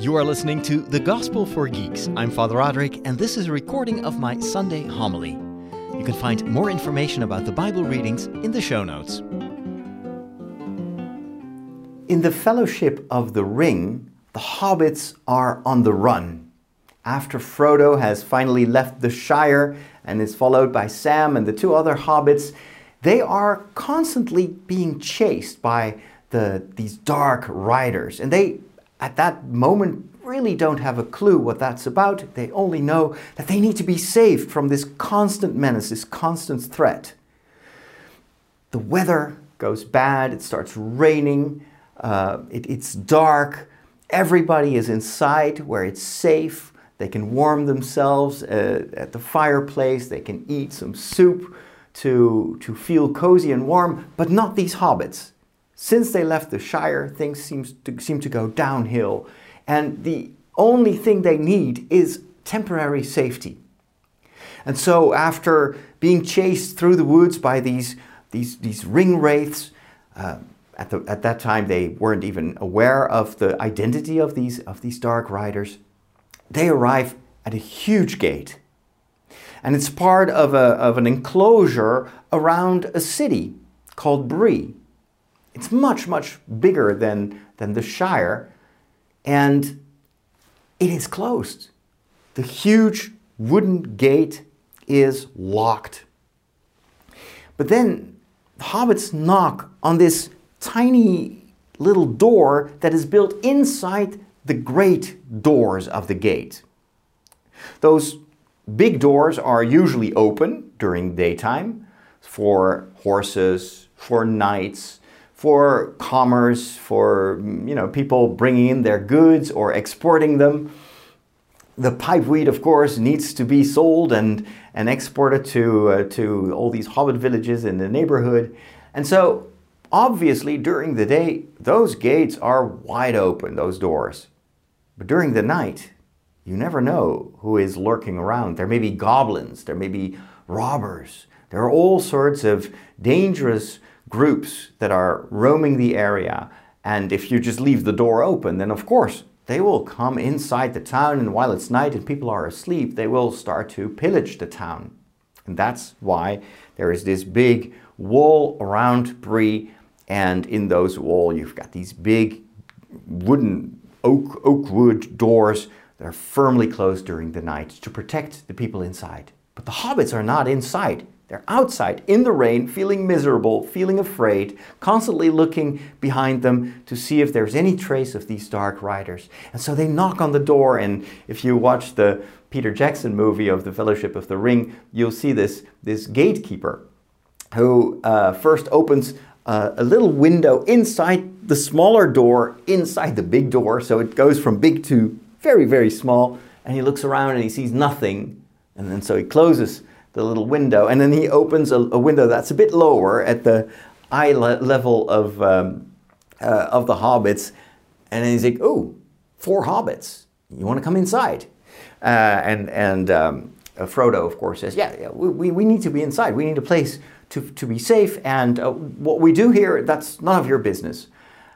You are listening to The Gospel for Geeks. I'm Father Roderick, and this is a recording of my Sunday homily. You can find more information about the Bible readings in the show notes. In the Fellowship of the Ring, the hobbits are on the run. After Frodo has finally left the Shire and is followed by Sam and the two other hobbits, they are constantly being chased by the, these dark riders. And they at that moment really don't have a clue what that's about. They only know that they need to be saved from this constant menace, this constant threat. The weather goes bad, it starts raining, uh, it, it's dark, everybody is inside where it's safe. They can warm themselves uh, at the fireplace, they can eat some soup to, to feel cozy and warm, but not these hobbits. Since they left the Shire, things seems to, seem to go downhill, and the only thing they need is temporary safety. And so, after being chased through the woods by these, these, these ring wraiths, uh, at, the, at that time they weren't even aware of the identity of these, of these dark riders, they arrive at a huge gate. And it's part of, a, of an enclosure around a city called Bree. It's much, much bigger than, than the Shire, and it is closed. The huge wooden gate is locked. But then the hobbits knock on this tiny little door that is built inside the great doors of the gate. Those big doors are usually open during daytime for horses, for knights, for commerce, for you know people bringing in their goods or exporting them. The pipe pipeweed, of course, needs to be sold and, and exported to, uh, to all these hobbit villages in the neighborhood. And so, obviously, during the day, those gates are wide open, those doors. But during the night, you never know who is lurking around. There may be goblins, there may be robbers, there are all sorts of dangerous groups that are roaming the area. And if you just leave the door open, then of course they will come inside the town. And while it's night and people are asleep, they will start to pillage the town. And that's why there is this big wall around Bree. And in those wall, you've got these big wooden oak, oak wood doors that are firmly closed during the night to protect the people inside. But the hobbits are not inside. They're outside in the rain, feeling miserable, feeling afraid, constantly looking behind them to see if there's any trace of these dark riders. And so they knock on the door, and if you watch the Peter Jackson movie of the Fellowship of the Ring, you'll see this, this gatekeeper who uh, first opens uh, a little window inside the smaller door, inside the big door. So it goes from big to very, very small. And he looks around and he sees nothing. And then so he closes the little window, and then he opens a, a window that's a bit lower at the eye le level of um, uh, of the hobbits, and he's like, "Oh, four hobbits. You want to come inside?" Uh, and and um, uh, Frodo, of course, says, "Yeah, yeah we, we need to be inside. We need a place to, to be safe, and uh, what we do here, that's none of your business."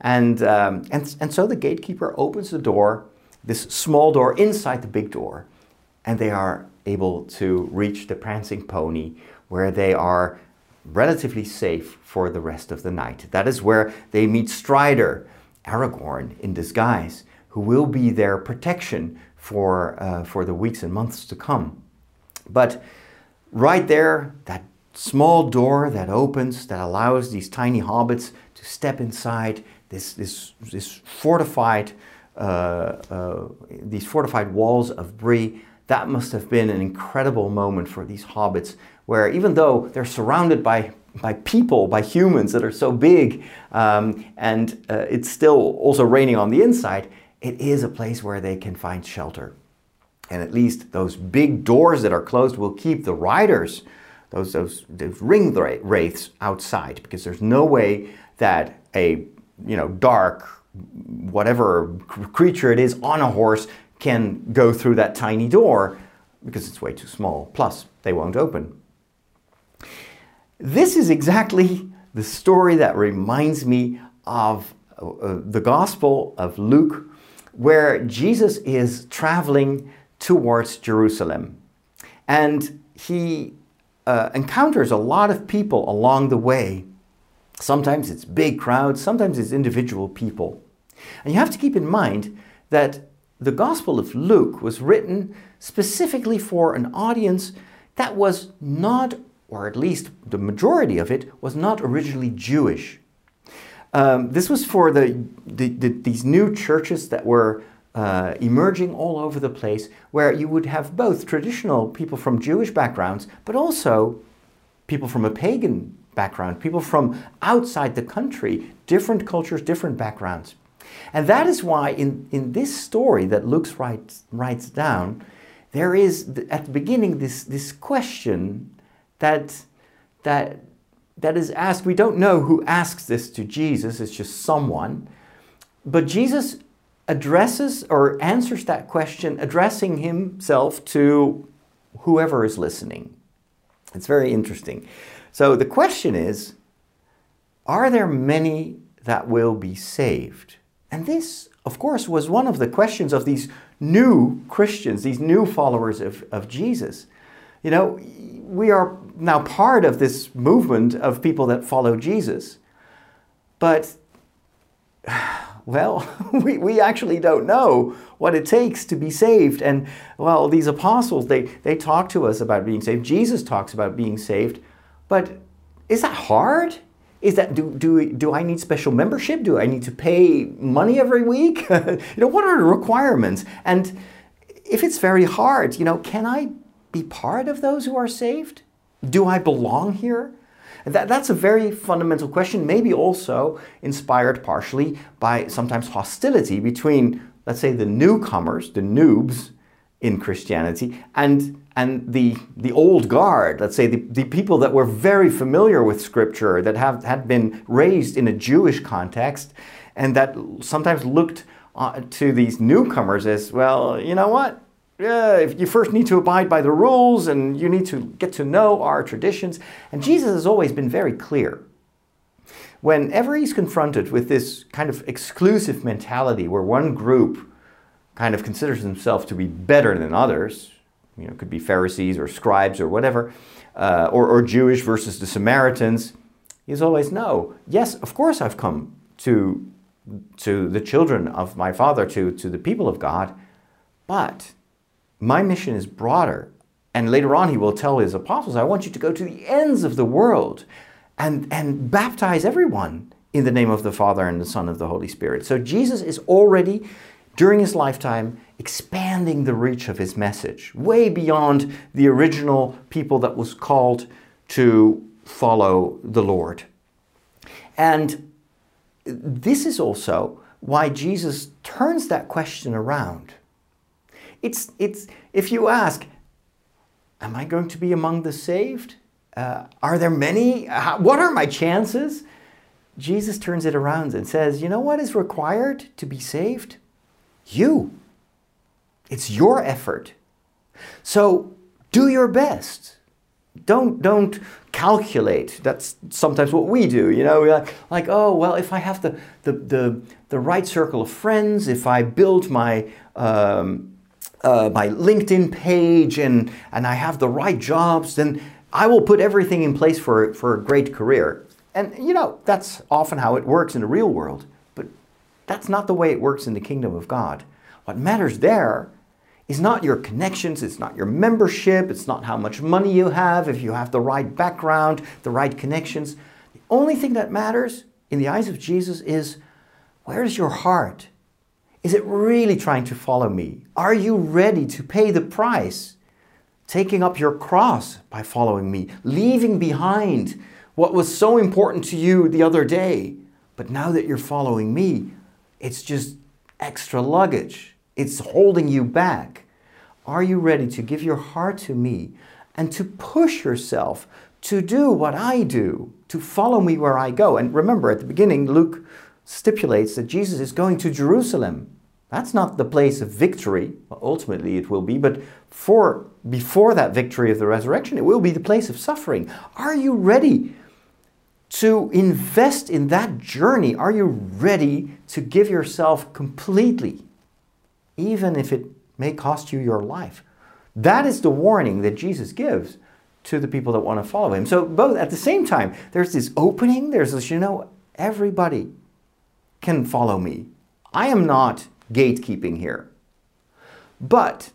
And, um, and, and so the gatekeeper opens the door, this small door inside the big door, and they are able to reach the prancing pony where they are relatively safe for the rest of the night. That is where they meet Strider, Aragorn in disguise, who will be their protection for, uh, for the weeks and months to come. But right there, that small door that opens, that allows these tiny hobbits to step inside this, this, this fortified, uh, uh, these fortified walls of Bree, that must have been an incredible moment for these hobbits, where even though they're surrounded by by people, by humans that are so big, um, and uh, it's still also raining on the inside, it is a place where they can find shelter. And at least those big doors that are closed will keep the riders, those, those, those ring wraiths, outside, because there's no way that a you know dark, whatever creature it is on a horse can go through that tiny door because it's way too small. Plus, they won't open. This is exactly the story that reminds me of uh, the Gospel of Luke, where Jesus is traveling towards Jerusalem. And he uh, encounters a lot of people along the way. Sometimes it's big crowds, sometimes it's individual people. And you have to keep in mind that the Gospel of Luke was written specifically for an audience that was not, or at least the majority of it, was not originally Jewish. Um, this was for the, the, the, these new churches that were uh, emerging all over the place, where you would have both traditional people from Jewish backgrounds, but also people from a pagan background, people from outside the country, different cultures, different backgrounds. And that is why in, in this story that Luke writes, writes down, there is at the beginning this, this question that, that, that is asked. We don't know who asks this to Jesus, it's just someone. But Jesus addresses or answers that question, addressing himself to whoever is listening. It's very interesting. So the question is Are there many that will be saved? And this, of course, was one of the questions of these new Christians, these new followers of, of Jesus. You know, we are now part of this movement of people that follow Jesus. But, well, we, we actually don't know what it takes to be saved. And, well, these apostles, they, they talk to us about being saved. Jesus talks about being saved. But is that hard? Is that do, do, do I need special membership? Do I need to pay money every week? you know, what are the requirements? And if it's very hard, you know, can I be part of those who are saved? Do I belong here? That, that's a very fundamental question, maybe also inspired partially by sometimes hostility between, let's say, the newcomers, the noobs in Christianity, and and the, the old guard, let's say the, the people that were very familiar with Scripture, that have, had been raised in a Jewish context, and that sometimes looked uh, to these newcomers as, well, you know what? Yeah, if you first need to abide by the rules and you need to get to know our traditions. And Jesus has always been very clear. Whenever he's confronted with this kind of exclusive mentality where one group kind of considers themselves to be better than others, you know, could be Pharisees or scribes or whatever, uh, or, or Jewish versus the Samaritans. He's always, no, yes, of course I've come to, to the children of my Father, to, to the people of God, but my mission is broader. And later on, he will tell his apostles, I want you to go to the ends of the world and, and baptize everyone in the name of the Father and the Son of the Holy Spirit. So Jesus is already, during his lifetime, expanding the reach of his message way beyond the original people that was called to follow the Lord. And this is also why Jesus turns that question around. It's, it's, if you ask, Am I going to be among the saved? Uh, are there many? What are my chances? Jesus turns it around and says, You know what is required to be saved? You. It's your effort. So do your best. Don't don't calculate. That's sometimes what we do. You know, like, like oh well, if I have the the the, the right circle of friends, if I build my um, uh, my LinkedIn page and and I have the right jobs, then I will put everything in place for for a great career. And you know that's often how it works in the real world, that's not the way it works in the kingdom of God. What matters there is not your connections, it's not your membership, it's not how much money you have, if you have the right background, the right connections. The only thing that matters in the eyes of Jesus is where's your heart? Is it really trying to follow me? Are you ready to pay the price? Taking up your cross by following me, leaving behind what was so important to you the other day. But now that you're following me, it's just extra luggage. It's holding you back. Are you ready to give your heart to me and to push yourself to do what I do, to follow me where I go? And remember, at the beginning, Luke stipulates that Jesus is going to Jerusalem. That's not the place of victory. Well, ultimately, it will be, but for before that victory of the resurrection, it will be the place of suffering. Are you ready to invest in that journey? Are you ready to give yourself completely even if it may cost you your life. That is the warning that Jesus gives to the people that want to follow him. So, both at the same time, there's this opening, there's this, you know, everybody can follow me. I am not gatekeeping here. But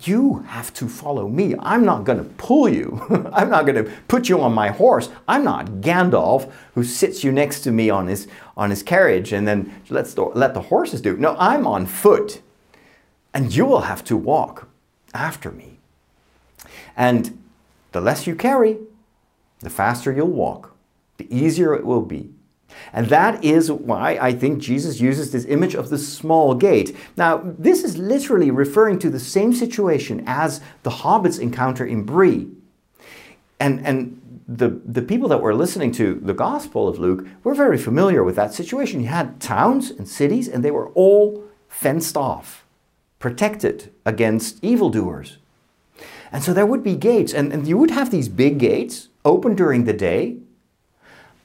you have to follow me. I'm not going to pull you. I'm not going to put you on my horse. I'm not Gandalf who sits you next to me on his on his carriage and then lets let the horses do. No, I'm on foot. And you will have to walk after me. And the less you carry, the faster you'll walk, the easier it will be. And that is why I think Jesus uses this image of the small gate. Now, this is literally referring to the same situation as the hobbits encounter in Bree. And, and the, the people that were listening to the Gospel of Luke were very familiar with that situation. You had towns and cities, and they were all fenced off, protected against evildoers. And so there would be gates, and, and you would have these big gates open during the day,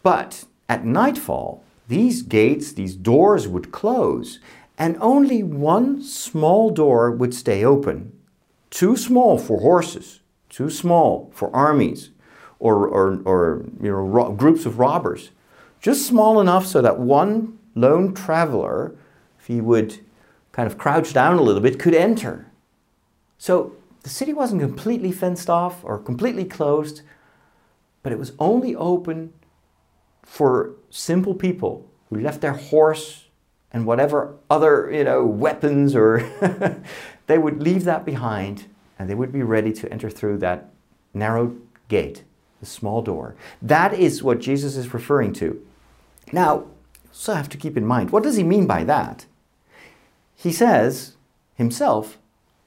but at nightfall, these gates, these doors would close, and only one small door would stay open. Too small for horses, too small for armies or, or, or you know, ro- groups of robbers. Just small enough so that one lone traveler, if he would kind of crouch down a little bit, could enter. So the city wasn't completely fenced off or completely closed, but it was only open for simple people who left their horse and whatever other you know weapons or they would leave that behind and they would be ready to enter through that narrow gate the small door. That is what jesus is referring to. Now so I have to keep in mind what does he mean by that? He says himself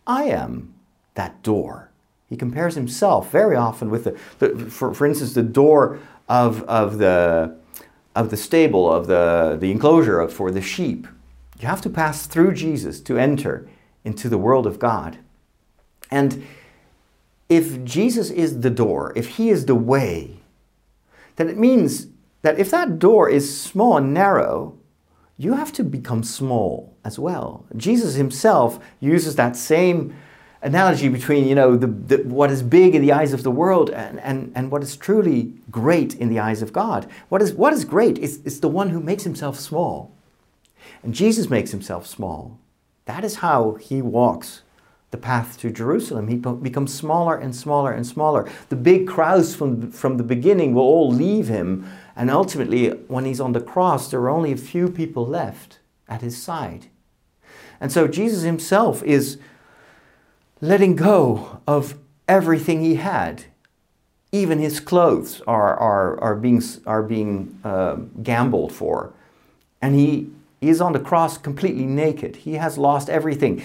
i am that door. He compares himself very often with the, the for, for instance the door of, of, the, of the stable, of the, the enclosure of, for the sheep. You have to pass through Jesus to enter into the world of God. And if Jesus is the door, if He is the way, then it means that if that door is small and narrow, you have to become small as well. Jesus Himself uses that same analogy between you know the, the, what is big in the eyes of the world and, and, and what is truly great in the eyes of God. What is, what is great is, is the one who makes himself small. And Jesus makes himself small. That is how he walks the path to Jerusalem. He becomes smaller and smaller and smaller. The big crowds from, from the beginning will all leave him. And ultimately, when he's on the cross, there are only a few people left at his side. And so Jesus himself is letting go of everything he had. Even his clothes are, are, are being, are being uh, gambled for. And he is on the cross completely naked. He has lost everything.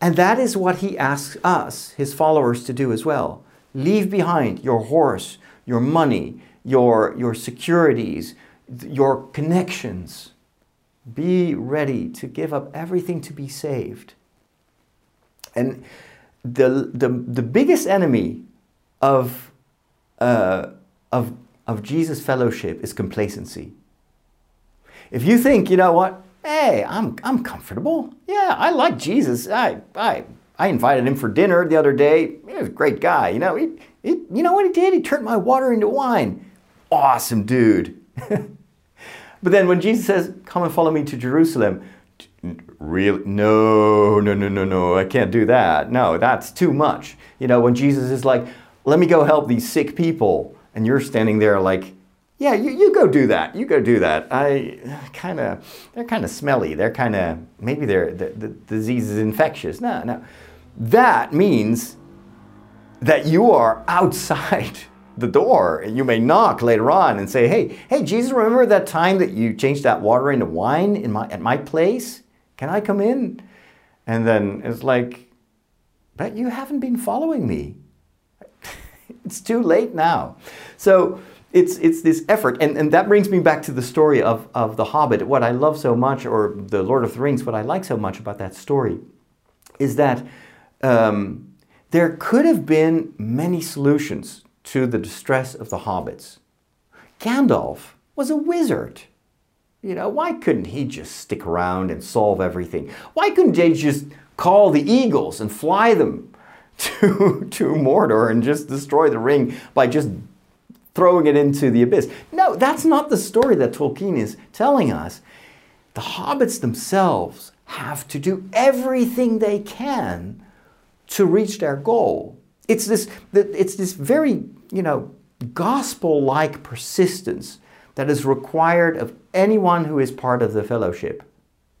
And that is what he asks us, his followers, to do as well. Leave behind your horse, your money, your, your securities, your connections. Be ready to give up everything to be saved. And the, the, the biggest enemy of, uh, of, of Jesus' fellowship is complacency. If you think, you know what, hey, I'm, I'm comfortable. Yeah, I like Jesus. I, I, I invited him for dinner the other day. He was a great guy. You know, he, he, you know what he did? He turned my water into wine. Awesome dude. but then when Jesus says, come and follow me to Jerusalem, really no no no no no i can't do that. No that's too much. You know when jesus is like let me go help these sick people and you're standing there like yeah you, you go do that you go do that. I kind of they're kind of smelly. They're kind of maybe they're the, the disease is infectious. No no. That means that you are outside the door. And you may knock later on and say, "Hey, hey, Jesus, remember that time that you changed that water into wine in my at my place? Can I come in? And then it's like, But you haven't been following me. it's too late now. So it's, it's this effort. And, and that brings me back to the story of, of The Hobbit. What I love so much, or The Lord of the Rings, what I like so much about that story is that um, there could have been many solutions to the distress of the hobbits. Gandalf was a wizard. You know, why couldn't he just stick around and solve everything? Why couldn't they just call the eagles and fly them to, to Mordor and just destroy the ring by just throwing it into the abyss? No, that's not the story that Tolkien is telling us. The hobbits themselves have to do everything they can to reach their goal. It's this, it's this very, you know, gospel like persistence that is required of anyone who is part of the fellowship.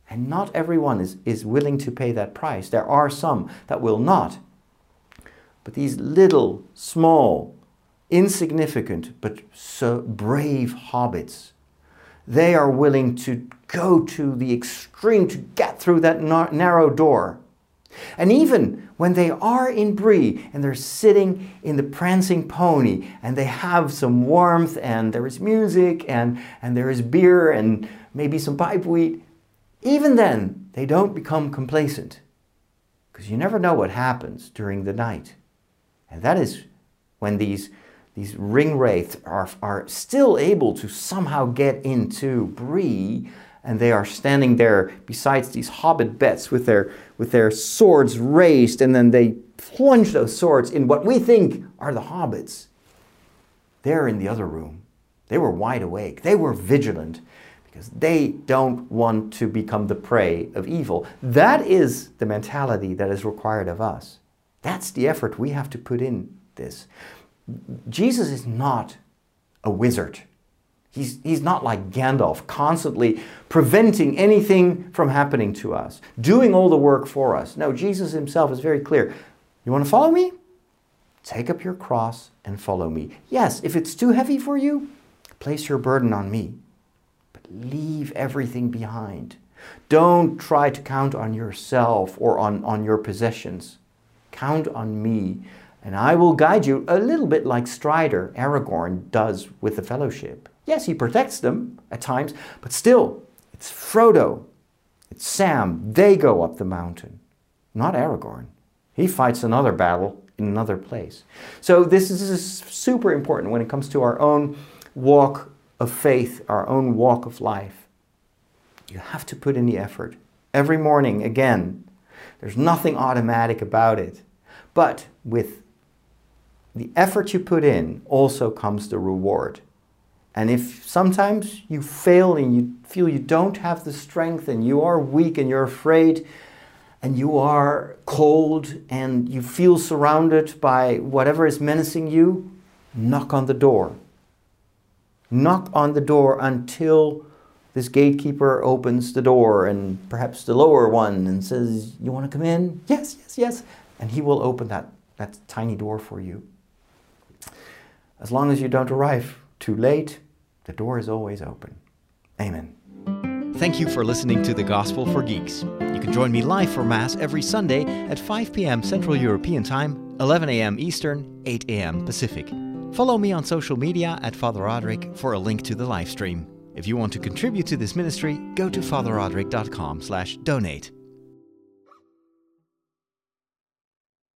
And not everyone is, is willing to pay that price. There are some that will not. But these little, small, insignificant, but so brave hobbits, they are willing to go to the extreme to get through that narrow door. And even when they are in Bree and they're sitting in the prancing pony and they have some warmth and there is music and, and there is beer and maybe some pipeweed, even then they don't become complacent because you never know what happens during the night. And that is when these, these ring wraiths are, are still able to somehow get into Bree and they are standing there besides these hobbit beds with their, with their swords raised, and then they plunge those swords in what we think are the hobbits. They're in the other room. They were wide awake, they were vigilant because they don't want to become the prey of evil. That is the mentality that is required of us. That's the effort we have to put in this. Jesus is not a wizard. He's, he's not like Gandalf, constantly preventing anything from happening to us, doing all the work for us. No, Jesus himself is very clear. You want to follow me? Take up your cross and follow me. Yes, if it's too heavy for you, place your burden on me. But leave everything behind. Don't try to count on yourself or on, on your possessions. Count on me, and I will guide you a little bit like Strider, Aragorn, does with the Fellowship. Yes, he protects them at times, but still, it's Frodo, it's Sam. They go up the mountain, not Aragorn. He fights another battle in another place. So, this is super important when it comes to our own walk of faith, our own walk of life. You have to put in the effort. Every morning, again, there's nothing automatic about it. But with the effort you put in also comes the reward. And if sometimes you fail and you feel you don't have the strength and you are weak and you're afraid and you are cold and you feel surrounded by whatever is menacing you, knock on the door. Knock on the door until this gatekeeper opens the door and perhaps the lower one and says, You want to come in? Yes, yes, yes. And he will open that, that tiny door for you. As long as you don't arrive too late, the door is always open. Amen. Thank you for listening to the Gospel for Geeks. You can join me live for Mass every Sunday at 5 p.m. Central European Time, 11 a.m. Eastern, 8 a.m. Pacific. Follow me on social media at Father Roderick for a link to the live stream. If you want to contribute to this ministry, go to fatherroderick.com slash donate.